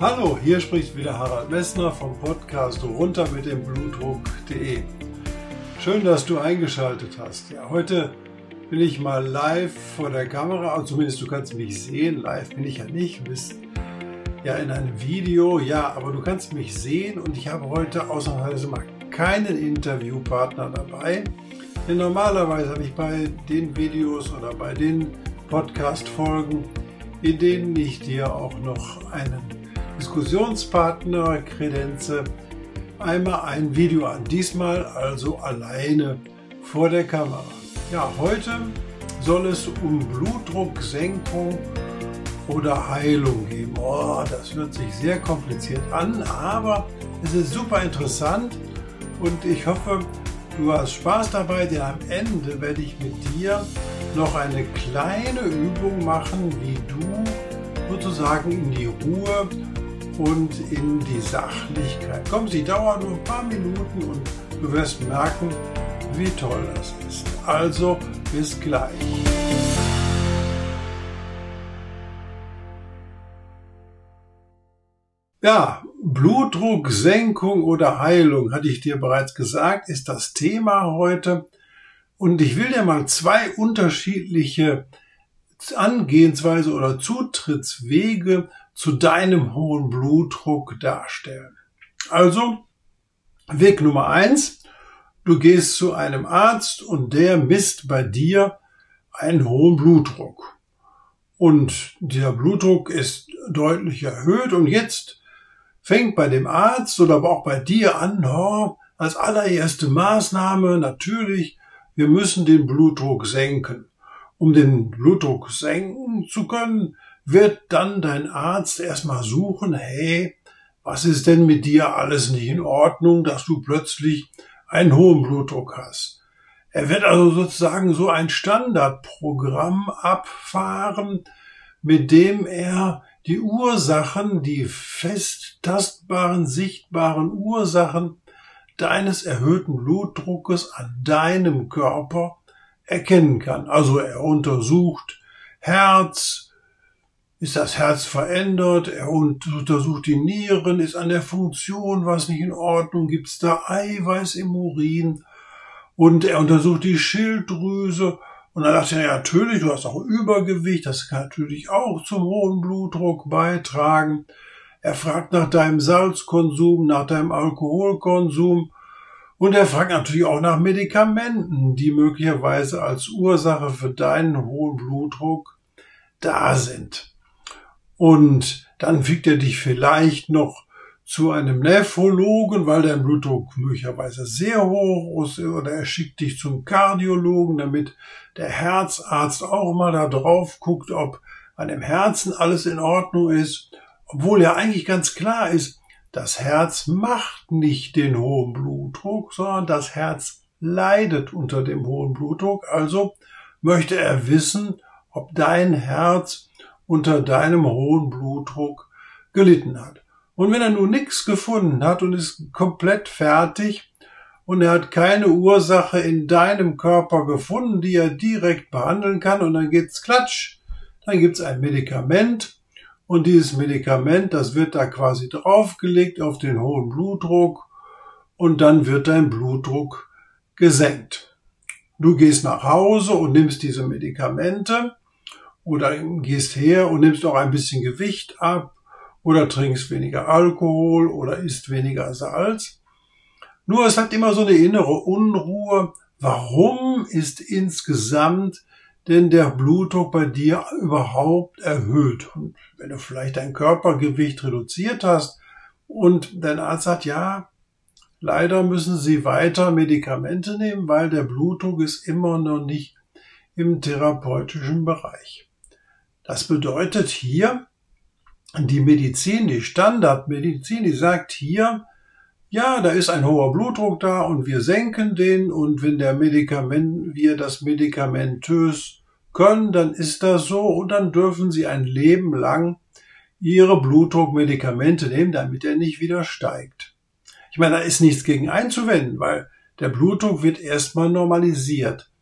Hallo, hier spricht wieder Harald Messner vom Podcast runter mit dem Blutdruck.de. Schön, dass du eingeschaltet hast. Ja, heute bin ich mal live vor der Kamera, zumindest du kannst mich sehen. Live bin ich ja nicht, du bist ja in einem Video, ja, aber du kannst mich sehen und ich habe heute ausnahmsweise mal keinen Interviewpartner dabei. Denn normalerweise habe ich bei den Videos oder bei den Podcast-Folgen, in denen ich dir auch noch einen Diskussionspartner kredenze einmal ein Video an. Diesmal also alleine vor der Kamera. Ja, heute soll es um Blutdrucksenkung oder Heilung gehen. Oh, das hört sich sehr kompliziert an, aber es ist super interessant und ich hoffe, du hast Spaß dabei, denn am Ende werde ich mit dir noch eine kleine Übung machen, wie du sozusagen in die Ruhe und in die Sachlichkeit. Komm, sie dauern nur ein paar Minuten und du wirst merken, wie toll das ist. Also bis gleich. Ja, Blutdrucksenkung oder Heilung, hatte ich dir bereits gesagt, ist das Thema heute. Und ich will dir mal zwei unterschiedliche Angehensweise oder Zutrittswege zu deinem hohen Blutdruck darstellen. Also, Weg Nummer eins, du gehst zu einem Arzt und der misst bei dir einen hohen Blutdruck. Und dieser Blutdruck ist deutlich erhöht und jetzt fängt bei dem Arzt oder auch bei dir an, oh, als allererste Maßnahme natürlich, wir müssen den Blutdruck senken. Um den Blutdruck senken zu können, wird dann dein Arzt erstmal suchen, hey, was ist denn mit dir alles nicht in Ordnung, dass du plötzlich einen hohen Blutdruck hast. Er wird also sozusagen so ein Standardprogramm abfahren, mit dem er die Ursachen, die fest tastbaren, sichtbaren Ursachen deines erhöhten Blutdruckes an deinem Körper erkennen kann. Also er untersucht Herz, ist das Herz verändert? Er untersucht die Nieren. Ist an der Funktion was nicht in Ordnung? Gibt es da Eiweiß im Urin? Und er untersucht die Schilddrüse. Und dann dachte er, ja, natürlich, du hast auch Übergewicht. Das kann natürlich auch zum hohen Blutdruck beitragen. Er fragt nach deinem Salzkonsum, nach deinem Alkoholkonsum. Und er fragt natürlich auch nach Medikamenten, die möglicherweise als Ursache für deinen hohen Blutdruck da sind. Und dann fügt er dich vielleicht noch zu einem Nephrologen, weil dein Blutdruck möglicherweise sehr hoch ist, oder er schickt dich zum Kardiologen, damit der Herzarzt auch mal da drauf guckt, ob an dem Herzen alles in Ordnung ist, obwohl ja eigentlich ganz klar ist, das Herz macht nicht den hohen Blutdruck, sondern das Herz leidet unter dem hohen Blutdruck. Also möchte er wissen, ob dein Herz unter deinem hohen Blutdruck gelitten hat. Und wenn er nun nichts gefunden hat und ist komplett fertig und er hat keine Ursache in deinem Körper gefunden, die er direkt behandeln kann und dann geht's klatsch, dann gibt's ein Medikament und dieses Medikament, das wird da quasi draufgelegt auf den hohen Blutdruck und dann wird dein Blutdruck gesenkt. Du gehst nach Hause und nimmst diese Medikamente oder gehst her und nimmst auch ein bisschen Gewicht ab oder trinkst weniger Alkohol oder isst weniger Salz. Nur es hat immer so eine innere Unruhe. Warum ist insgesamt denn der Blutdruck bei dir überhaupt erhöht? Und wenn du vielleicht dein Körpergewicht reduziert hast und dein Arzt sagt, ja, leider müssen Sie weiter Medikamente nehmen, weil der Blutdruck ist immer noch nicht im therapeutischen Bereich. Das bedeutet hier, die Medizin, die Standardmedizin, die sagt hier, ja, da ist ein hoher Blutdruck da und wir senken den und wenn der Medikament, wir das medikamentös können, dann ist das so und dann dürfen Sie ein Leben lang Ihre Blutdruckmedikamente nehmen, damit er nicht wieder steigt. Ich meine, da ist nichts gegen einzuwenden, weil der Blutdruck wird erstmal normalisiert.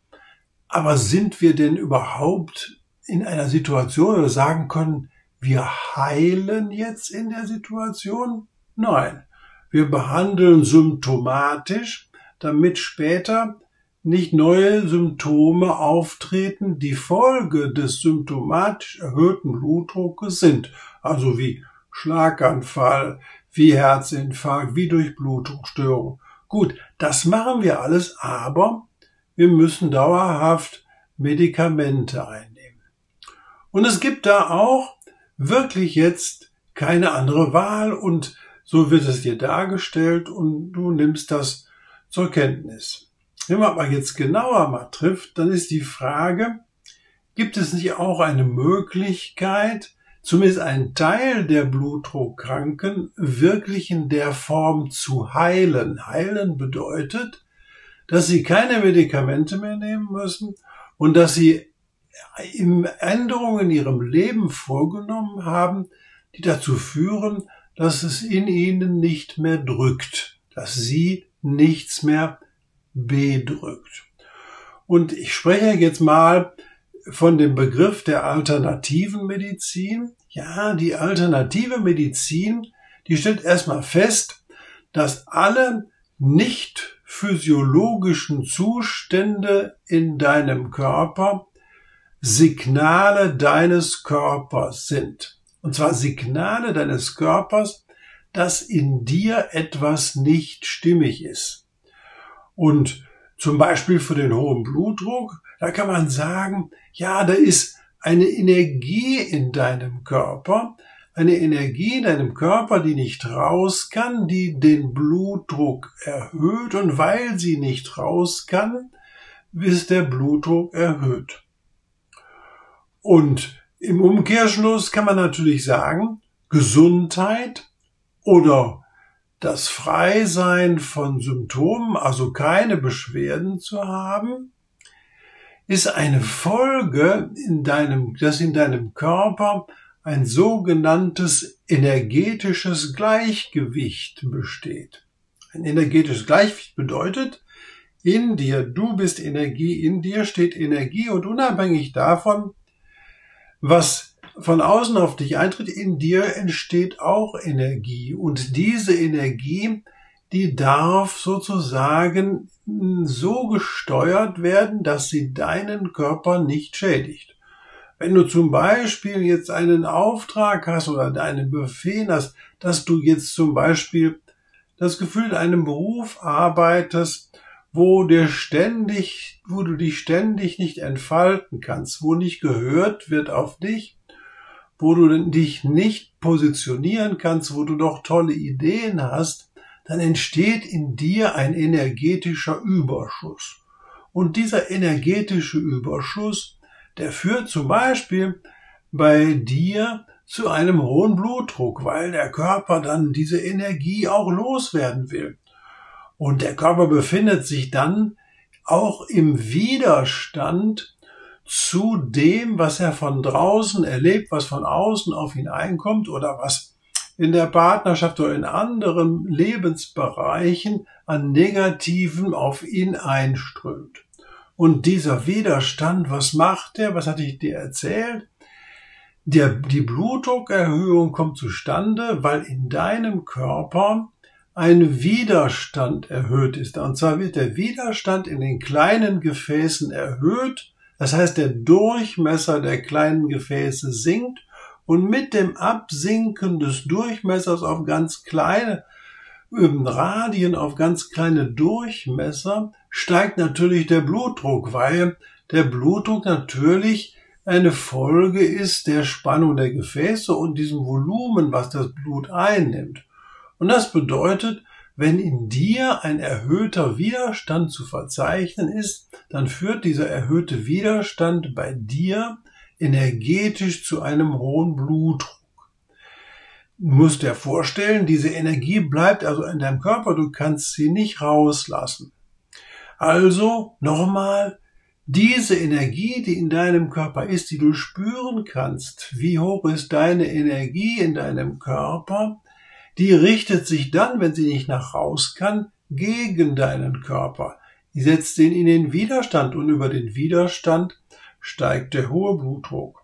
Aber sind wir denn überhaupt in einer Situation, wir sagen können, wir heilen jetzt in der Situation? Nein. Wir behandeln symptomatisch, damit später nicht neue Symptome auftreten, die Folge des symptomatisch erhöhten Blutdruckes sind, also wie Schlaganfall, wie Herzinfarkt, wie Durchblutungsstörung. Gut, das machen wir alles, aber wir müssen dauerhaft Medikamente einnehmen. Und es gibt da auch wirklich jetzt keine andere Wahl und so wird es dir dargestellt und du nimmst das zur Kenntnis. Wenn man aber jetzt genauer mal trifft, dann ist die Frage, gibt es nicht auch eine Möglichkeit, zumindest einen Teil der Blutdruckkranken wirklich in der Form zu heilen? Heilen bedeutet, dass sie keine Medikamente mehr nehmen müssen und dass sie Änderungen in ihrem Leben vorgenommen haben, die dazu führen, dass es in ihnen nicht mehr drückt, dass sie nichts mehr bedrückt. Und ich spreche jetzt mal von dem Begriff der alternativen Medizin. Ja, die alternative Medizin, die stellt erstmal fest, dass alle nicht physiologischen Zustände in deinem Körper Signale deines Körpers sind und zwar Signale deines Körpers, dass in dir etwas nicht stimmig ist. Und zum Beispiel für den hohen Blutdruck, da kann man sagen, ja, da ist eine Energie in deinem Körper, eine Energie in deinem Körper, die nicht raus kann, die den Blutdruck erhöht und weil sie nicht raus kann, ist der Blutdruck erhöht. Und im Umkehrschluss kann man natürlich sagen, Gesundheit oder das Freisein von Symptomen, also keine Beschwerden zu haben, ist eine Folge in deinem, dass in deinem Körper ein sogenanntes energetisches Gleichgewicht besteht. Ein energetisches Gleichgewicht bedeutet, in dir, du bist Energie, in dir steht Energie und unabhängig davon, was von außen auf dich eintritt, in dir entsteht auch Energie. Und diese Energie, die darf sozusagen so gesteuert werden, dass sie deinen Körper nicht schädigt. Wenn du zum Beispiel jetzt einen Auftrag hast oder einen Befehl hast, dass du jetzt zum Beispiel das Gefühl in einem Beruf arbeitest, wo dir ständig, wo du dich ständig nicht entfalten kannst, wo nicht gehört wird auf dich, wo du dich nicht positionieren kannst, wo du doch tolle Ideen hast, dann entsteht in dir ein energetischer Überschuss. Und dieser energetische Überschuss, der führt zum Beispiel bei dir zu einem hohen Blutdruck, weil der Körper dann diese Energie auch loswerden will. Und der Körper befindet sich dann auch im Widerstand zu dem, was er von draußen erlebt, was von außen auf ihn einkommt oder was in der Partnerschaft oder in anderen Lebensbereichen an Negativen auf ihn einströmt. Und dieser Widerstand, was macht er? Was hatte ich dir erzählt? Der, die Blutdruckerhöhung kommt zustande, weil in deinem Körper ein Widerstand erhöht ist. Und zwar wird der Widerstand in den kleinen Gefäßen erhöht. Das heißt, der Durchmesser der kleinen Gefäße sinkt und mit dem Absinken des Durchmessers auf ganz kleine ähm, Radien, auf ganz kleine Durchmesser steigt natürlich der Blutdruck, weil der Blutdruck natürlich eine Folge ist der Spannung der Gefäße und diesem Volumen, was das Blut einnimmt. Und das bedeutet, wenn in dir ein erhöhter Widerstand zu verzeichnen ist, dann führt dieser erhöhte Widerstand bei dir energetisch zu einem hohen Blutdruck. Du musst dir vorstellen, diese Energie bleibt also in deinem Körper, du kannst sie nicht rauslassen. Also nochmal, diese Energie, die in deinem Körper ist, die du spüren kannst, wie hoch ist deine Energie in deinem Körper, die richtet sich dann, wenn sie nicht nach raus kann, gegen deinen Körper. Die setzt ihn in den Widerstand und über den Widerstand steigt der hohe Blutdruck.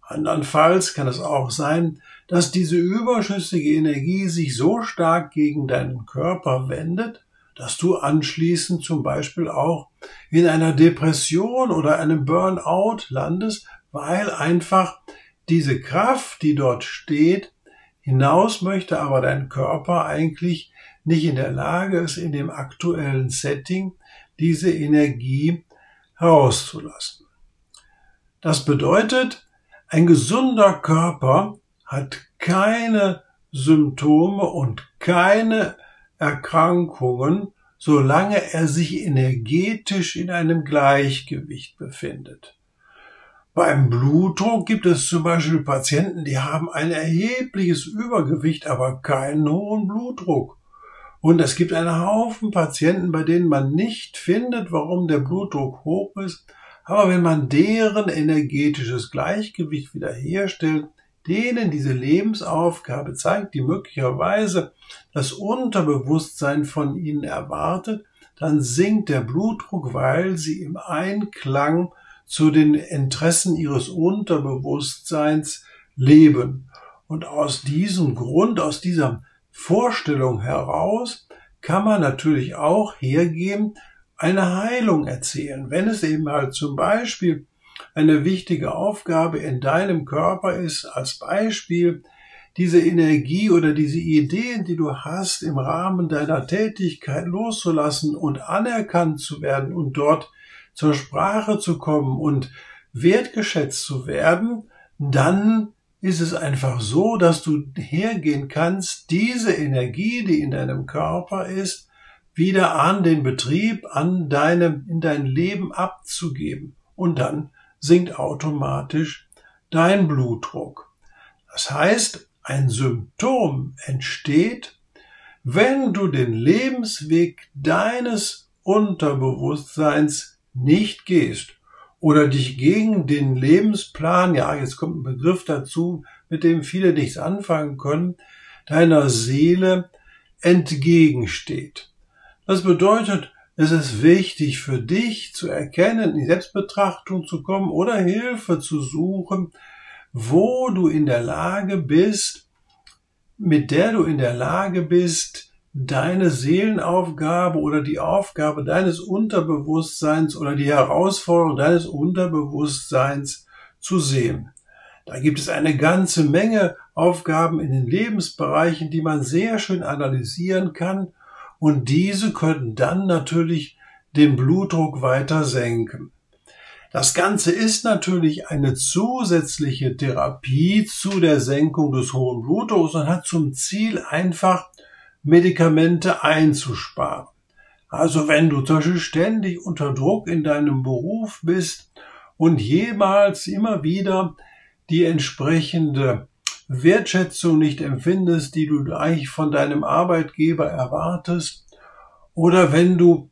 Andernfalls kann es auch sein, dass diese überschüssige Energie sich so stark gegen deinen Körper wendet, dass du anschließend zum Beispiel auch in einer Depression oder einem Burnout landest, weil einfach diese Kraft, die dort steht, hinaus möchte, aber dein Körper eigentlich nicht in der Lage ist, in dem aktuellen Setting diese Energie herauszulassen. Das bedeutet, ein gesunder Körper hat keine Symptome und keine Erkrankungen, solange er sich energetisch in einem Gleichgewicht befindet. Beim Blutdruck gibt es zum Beispiel Patienten, die haben ein erhebliches Übergewicht, aber keinen hohen Blutdruck. Und es gibt einen Haufen Patienten, bei denen man nicht findet, warum der Blutdruck hoch ist, aber wenn man deren energetisches Gleichgewicht wiederherstellt, denen diese Lebensaufgabe zeigt, die möglicherweise das Unterbewusstsein von ihnen erwartet, dann sinkt der Blutdruck, weil sie im Einklang zu den Interessen ihres Unterbewusstseins leben. Und aus diesem Grund, aus dieser Vorstellung heraus, kann man natürlich auch hergeben, eine Heilung erzählen. Wenn es eben halt zum Beispiel eine wichtige Aufgabe in deinem Körper ist, als Beispiel diese Energie oder diese Ideen, die du hast, im Rahmen deiner Tätigkeit loszulassen und anerkannt zu werden und dort zur Sprache zu kommen und wertgeschätzt zu werden, dann ist es einfach so, dass du hergehen kannst, diese Energie, die in deinem Körper ist, wieder an den Betrieb, an deinem, in dein Leben abzugeben. Und dann sinkt automatisch dein Blutdruck. Das heißt, ein Symptom entsteht, wenn du den Lebensweg deines Unterbewusstseins nicht gehst oder dich gegen den Lebensplan, ja, jetzt kommt ein Begriff dazu, mit dem viele nichts anfangen können, deiner Seele entgegensteht. Das bedeutet, es ist wichtig für dich zu erkennen, in Selbstbetrachtung zu kommen oder Hilfe zu suchen, wo du in der Lage bist, mit der du in der Lage bist, deine Seelenaufgabe oder die Aufgabe deines Unterbewusstseins oder die Herausforderung deines Unterbewusstseins zu sehen. Da gibt es eine ganze Menge Aufgaben in den Lebensbereichen, die man sehr schön analysieren kann und diese können dann natürlich den Blutdruck weiter senken. Das Ganze ist natürlich eine zusätzliche Therapie zu der Senkung des hohen Blutdrucks und hat zum Ziel einfach Medikamente einzusparen. Also wenn du zum Beispiel ständig unter Druck in deinem Beruf bist und jemals immer wieder die entsprechende Wertschätzung nicht empfindest, die du eigentlich von deinem Arbeitgeber erwartest, oder wenn du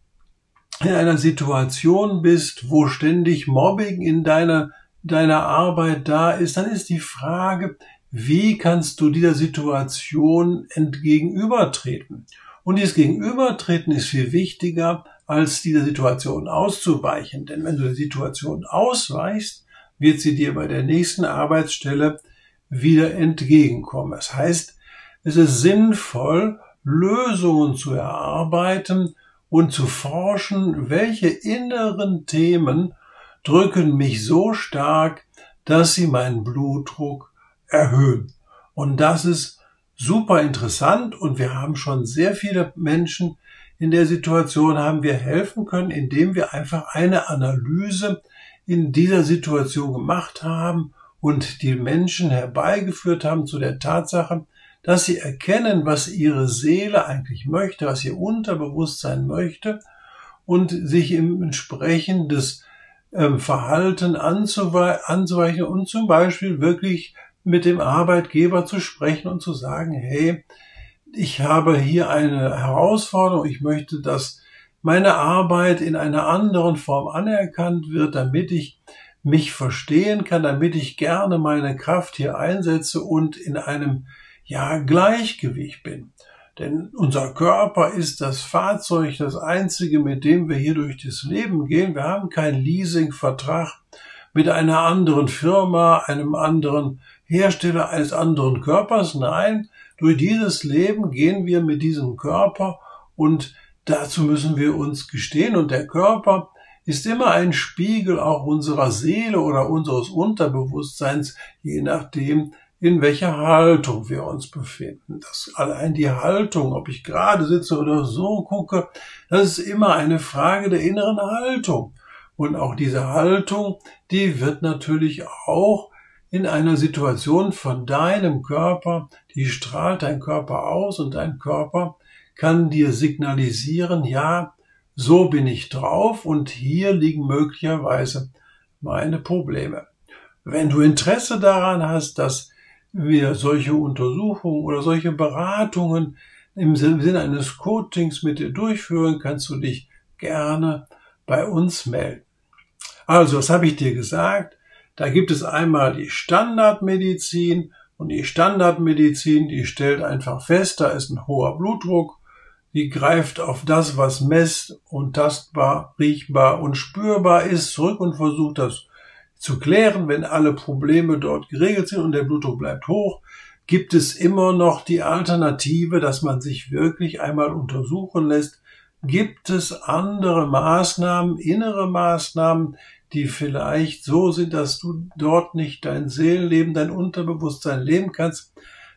in einer Situation bist, wo ständig Mobbing in deiner, deiner Arbeit da ist, dann ist die Frage, wie kannst du dieser Situation entgegenübertreten? Und dieses Gegenübertreten ist viel wichtiger, als dieser Situation auszuweichen. Denn wenn du der Situation ausweichst, wird sie dir bei der nächsten Arbeitsstelle wieder entgegenkommen. Das heißt, es ist sinnvoll, Lösungen zu erarbeiten und zu forschen, welche inneren Themen drücken mich so stark, dass sie meinen Blutdruck erhöhen. Und das ist super interessant und wir haben schon sehr viele Menschen in der Situation haben wir helfen können, indem wir einfach eine Analyse in dieser Situation gemacht haben und die Menschen herbeigeführt haben zu der Tatsache, dass sie erkennen, was ihre Seele eigentlich möchte, was ihr Unterbewusstsein möchte und sich im entsprechendes ähm, Verhalten anzuweichen und zum Beispiel wirklich mit dem Arbeitgeber zu sprechen und zu sagen, hey, ich habe hier eine Herausforderung, ich möchte, dass meine Arbeit in einer anderen Form anerkannt wird, damit ich mich verstehen kann, damit ich gerne meine Kraft hier einsetze und in einem ja Gleichgewicht bin. Denn unser Körper ist das Fahrzeug, das einzige, mit dem wir hier durch das Leben gehen. Wir haben keinen Leasingvertrag mit einer anderen Firma, einem anderen Hersteller eines anderen Körpers. Nein, durch dieses Leben gehen wir mit diesem Körper und dazu müssen wir uns gestehen. Und der Körper ist immer ein Spiegel auch unserer Seele oder unseres Unterbewusstseins, je nachdem, in welcher Haltung wir uns befinden. Das allein die Haltung, ob ich gerade sitze oder so gucke, das ist immer eine Frage der inneren Haltung. Und auch diese Haltung, die wird natürlich auch in einer Situation von deinem Körper, die strahlt dein Körper aus und dein Körper kann dir signalisieren, ja, so bin ich drauf und hier liegen möglicherweise meine Probleme. Wenn du Interesse daran hast, dass wir solche Untersuchungen oder solche Beratungen im Sinne eines Coachings mit dir durchführen, kannst du dich gerne bei uns melden. Also, was habe ich dir gesagt? Da gibt es einmal die Standardmedizin und die Standardmedizin, die stellt einfach fest, da ist ein hoher Blutdruck, die greift auf das, was mess- und tastbar, riechbar und spürbar ist, zurück und versucht das zu klären, wenn alle Probleme dort geregelt sind und der Blutdruck bleibt hoch, gibt es immer noch die Alternative, dass man sich wirklich einmal untersuchen lässt, gibt es andere Maßnahmen, innere Maßnahmen, die vielleicht so sind, dass du dort nicht dein Seelenleben, dein Unterbewusstsein leben kannst,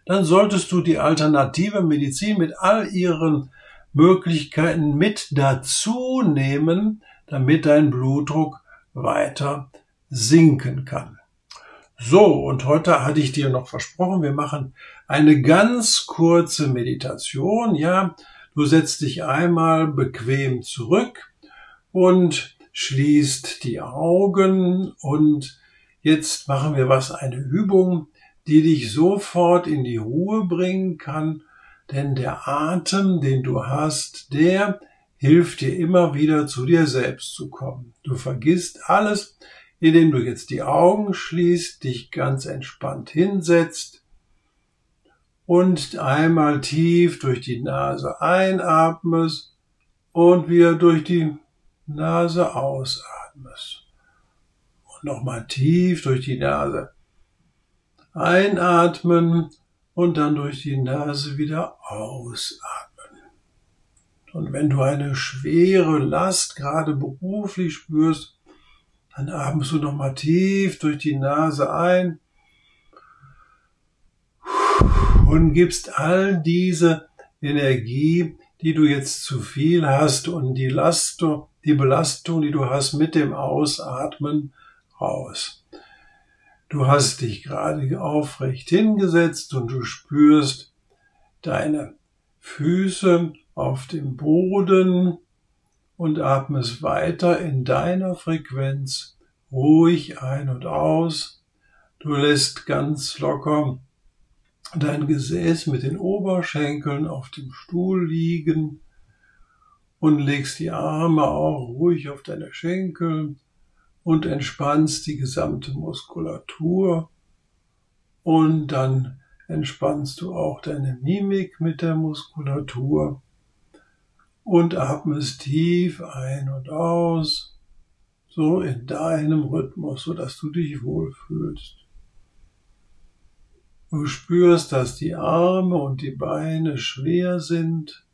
dann solltest du die alternative Medizin mit all ihren Möglichkeiten mit dazu nehmen, damit dein Blutdruck weiter sinken kann. So, und heute hatte ich dir noch versprochen, wir machen eine ganz kurze Meditation. Ja, du setzt dich einmal bequem zurück und schließt die Augen und jetzt machen wir was, eine Übung, die dich sofort in die Ruhe bringen kann, denn der Atem, den du hast, der hilft dir immer wieder zu dir selbst zu kommen. Du vergisst alles, indem du jetzt die Augen schließt, dich ganz entspannt hinsetzt und einmal tief durch die Nase einatmest und wieder durch die Nase ausatmest. Und nochmal tief durch die Nase einatmen und dann durch die Nase wieder ausatmen. Und wenn du eine schwere Last gerade beruflich spürst, dann atmest du nochmal tief durch die Nase ein und gibst all diese Energie, die du jetzt zu viel hast und die Last, die Belastung, die du hast mit dem Ausatmen raus. Du hast dich gerade aufrecht hingesetzt und du spürst deine Füße auf dem Boden und atmest weiter in deiner Frequenz ruhig ein und aus. Du lässt ganz locker dein Gesäß mit den Oberschenkeln auf dem Stuhl liegen und legst die Arme auch ruhig auf deine Schenkel und entspannst die gesamte Muskulatur und dann entspannst du auch deine Mimik mit der Muskulatur und atmest tief ein und aus, so in deinem Rhythmus, so dass du dich wohlfühlst. Du spürst, dass die Arme und die Beine schwer sind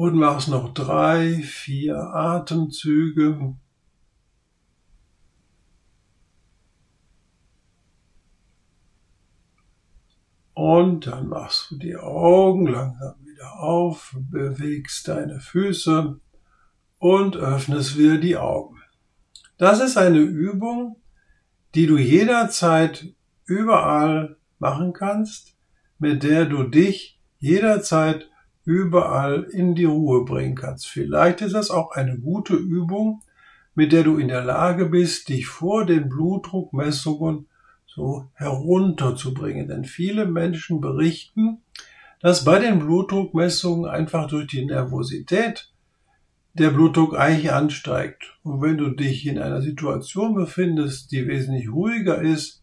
und machst noch drei, vier Atemzüge. Und dann machst du die Augen langsam wieder auf, bewegst deine Füße und öffnest wieder die Augen. Das ist eine Übung, die du jederzeit überall machen kannst, mit der du dich jederzeit überall in die Ruhe bringen kannst. Vielleicht ist das auch eine gute Übung, mit der du in der Lage bist, dich vor den Blutdruckmessungen so herunterzubringen. Denn viele Menschen berichten, dass bei den Blutdruckmessungen einfach durch die Nervosität der Blutdruck eigentlich ansteigt. Und wenn du dich in einer Situation befindest, die wesentlich ruhiger ist,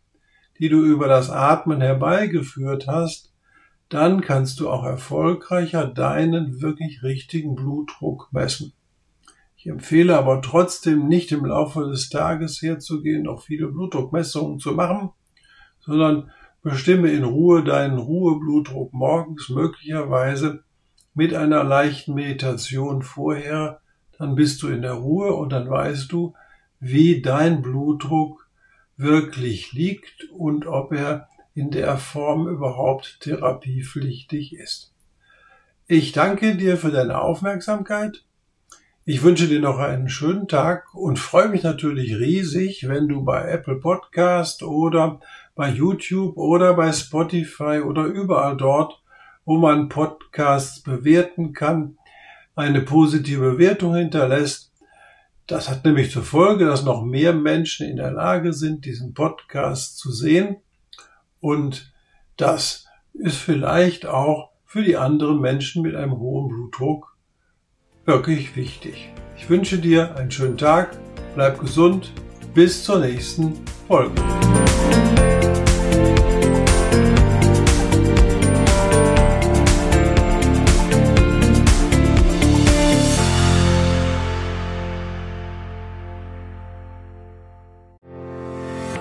die du über das Atmen herbeigeführt hast, dann kannst du auch erfolgreicher deinen wirklich richtigen Blutdruck messen. Ich empfehle aber trotzdem nicht im Laufe des Tages herzugehen, auch viele Blutdruckmessungen zu machen, sondern bestimme in Ruhe deinen Ruheblutdruck morgens möglicherweise mit einer leichten Meditation vorher, dann bist du in der Ruhe und dann weißt du, wie dein Blutdruck wirklich liegt und ob er in der Form überhaupt therapiepflichtig ist. Ich danke dir für deine Aufmerksamkeit ich wünsche dir noch einen schönen Tag und freue mich natürlich riesig, wenn du bei Apple Podcast oder bei YouTube oder bei Spotify oder überall dort, wo man Podcasts bewerten kann, eine positive Bewertung hinterlässt. Das hat nämlich zur Folge, dass noch mehr Menschen in der Lage sind, diesen Podcast zu sehen. Und das ist vielleicht auch für die anderen Menschen mit einem hohen Blutdruck wirklich wichtig. Ich wünsche dir einen schönen Tag, bleib gesund, bis zur nächsten Folge.